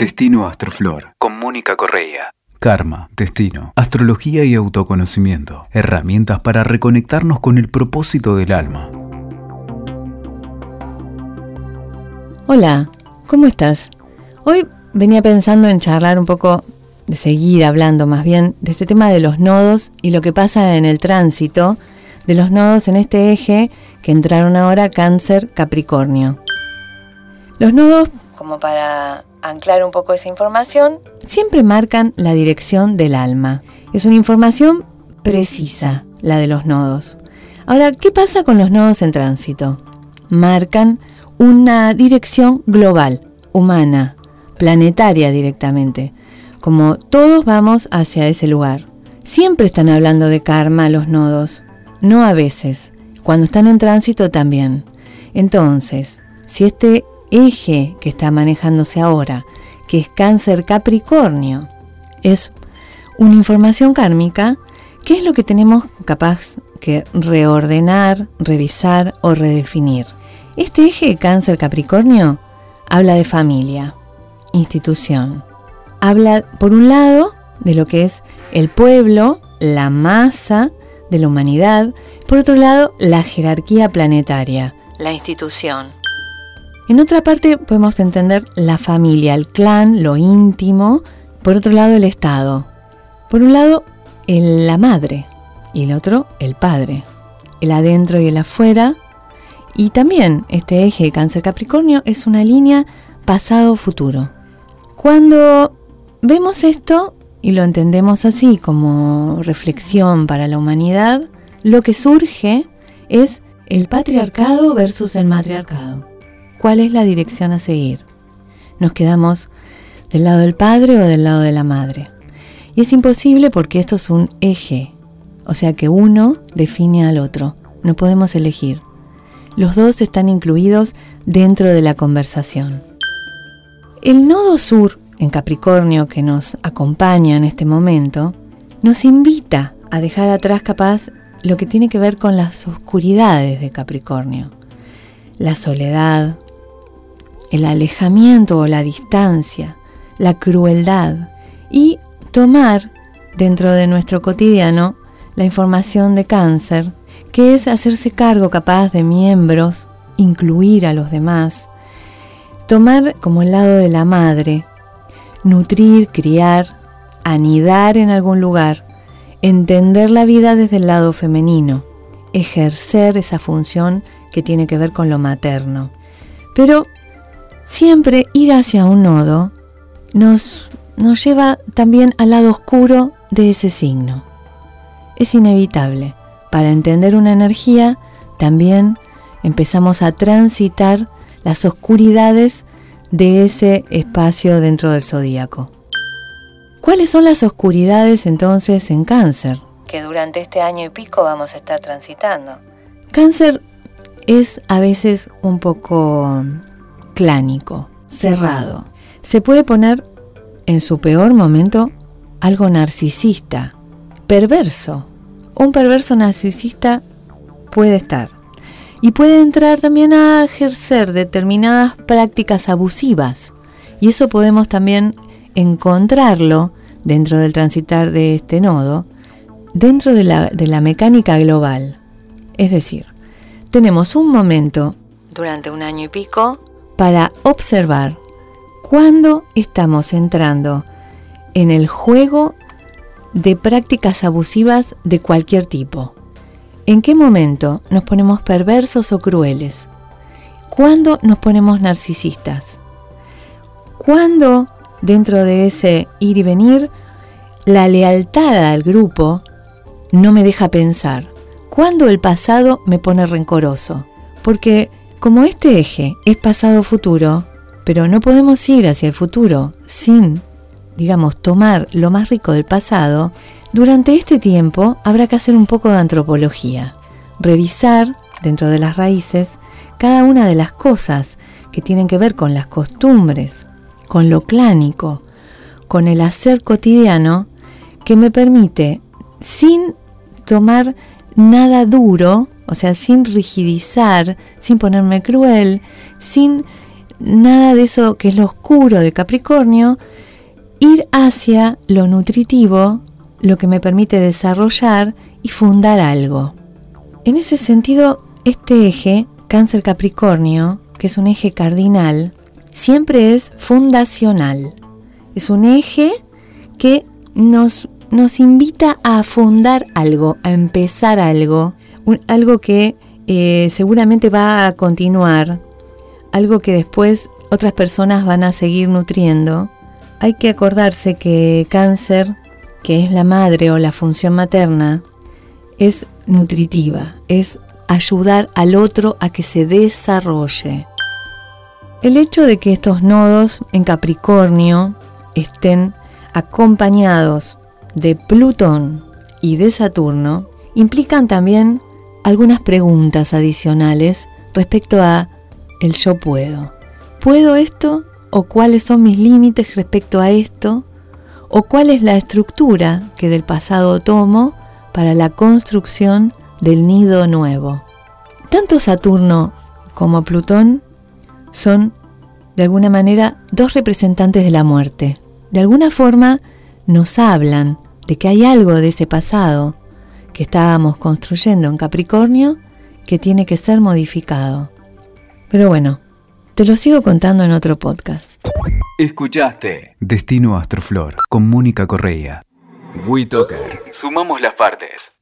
Destino Astroflor, con Mónica Correa. Karma, destino, astrología y autoconocimiento. Herramientas para reconectarnos con el propósito del alma. Hola, ¿cómo estás? Hoy venía pensando en charlar un poco de seguida, hablando más bien de este tema de los nodos y lo que pasa en el tránsito de los nodos en este eje que entraron ahora cáncer Capricornio. Los nodos, como para anclar un poco esa información, siempre marcan la dirección del alma. Es una información precisa, la de los nodos. Ahora, ¿qué pasa con los nodos en tránsito? Marcan una dirección global, humana, planetaria directamente, como todos vamos hacia ese lugar. Siempre están hablando de karma los nodos, no a veces, cuando están en tránsito también. Entonces, si este eje que está manejándose ahora, que es cáncer Capricornio, es una información kármica, ¿qué es lo que tenemos capaz que reordenar, revisar o redefinir? Este eje cáncer Capricornio habla de familia, institución. Habla, por un lado, de lo que es el pueblo, la masa de la humanidad, por otro lado, la jerarquía planetaria, la institución. En otra parte podemos entender la familia, el clan, lo íntimo, por otro lado el Estado. Por un lado, la madre y el otro, el padre. El adentro y el afuera. Y también este eje cáncer Capricornio es una línea pasado-futuro. Cuando vemos esto y lo entendemos así como reflexión para la humanidad, lo que surge es el patriarcado versus el matriarcado cuál es la dirección a seguir. Nos quedamos del lado del padre o del lado de la madre. Y es imposible porque esto es un eje, o sea que uno define al otro, no podemos elegir. Los dos están incluidos dentro de la conversación. El nodo sur en Capricornio que nos acompaña en este momento nos invita a dejar atrás capaz lo que tiene que ver con las oscuridades de Capricornio. La soledad, el alejamiento o la distancia, la crueldad y tomar dentro de nuestro cotidiano la información de cáncer, que es hacerse cargo capaz de miembros, incluir a los demás, tomar como el lado de la madre, nutrir, criar, anidar en algún lugar, entender la vida desde el lado femenino, ejercer esa función que tiene que ver con lo materno. Pero siempre ir hacia un nodo nos, nos lleva también al lado oscuro de ese signo. Es inevitable. Para entender una energía, también empezamos a transitar las oscuridades de ese espacio dentro del zodíaco. ¿Cuáles son las oscuridades entonces en cáncer? Que durante este año y pico vamos a estar transitando. Cáncer es a veces un poco clánico, cerrado. Se puede poner en su peor momento algo narcisista, perverso. Un perverso narcisista puede estar. Y puede entrar también a ejercer determinadas prácticas abusivas. Y eso podemos también encontrarlo dentro del transitar de este nodo, dentro de la, de la mecánica global. Es decir, tenemos un momento durante un año y pico para observar cuándo estamos entrando en el juego de prácticas abusivas de cualquier tipo. ¿En qué momento nos ponemos perversos o crueles? ¿Cuándo nos ponemos narcisistas? ¿Cuándo dentro de ese ir y venir la lealtad al grupo no me deja pensar? ¿Cuándo el pasado me pone rencoroso? Porque como este eje es pasado-futuro, pero no podemos ir hacia el futuro sin, digamos, tomar lo más rico del pasado, durante este tiempo habrá que hacer un poco de antropología, revisar dentro de las raíces cada una de las cosas que tienen que ver con las costumbres, con lo clánico, con el hacer cotidiano que me permite, sin tomar nada duro, o sea, sin rigidizar, sin ponerme cruel, sin nada de eso que es lo oscuro de Capricornio, ir hacia lo nutritivo, lo que me permite desarrollar y fundar algo. En ese sentido, este eje, Cáncer Capricornio, que es un eje cardinal, siempre es fundacional. Es un eje que nos, nos invita a fundar algo, a empezar algo, algo que eh, seguramente va a continuar, algo que después otras personas van a seguir nutriendo. Hay que acordarse que cáncer, que es la madre o la función materna, es nutritiva, es ayudar al otro a que se desarrolle. El hecho de que estos nodos en Capricornio estén acompañados de Plutón y de Saturno implican también algunas preguntas adicionales respecto a el yo puedo. ¿Puedo esto? ¿O cuáles son mis límites respecto a esto? ¿O cuál es la estructura que del pasado tomo para la construcción del nido nuevo? Tanto Saturno como Plutón son, de alguna manera, dos representantes de la muerte. De alguna forma, nos hablan de que hay algo de ese pasado que estábamos construyendo en Capricornio que tiene que ser modificado. Pero bueno, te lo sigo contando en otro podcast. Escuchaste Destino Astroflor con Mónica Correa. WeToker. Sumamos las partes.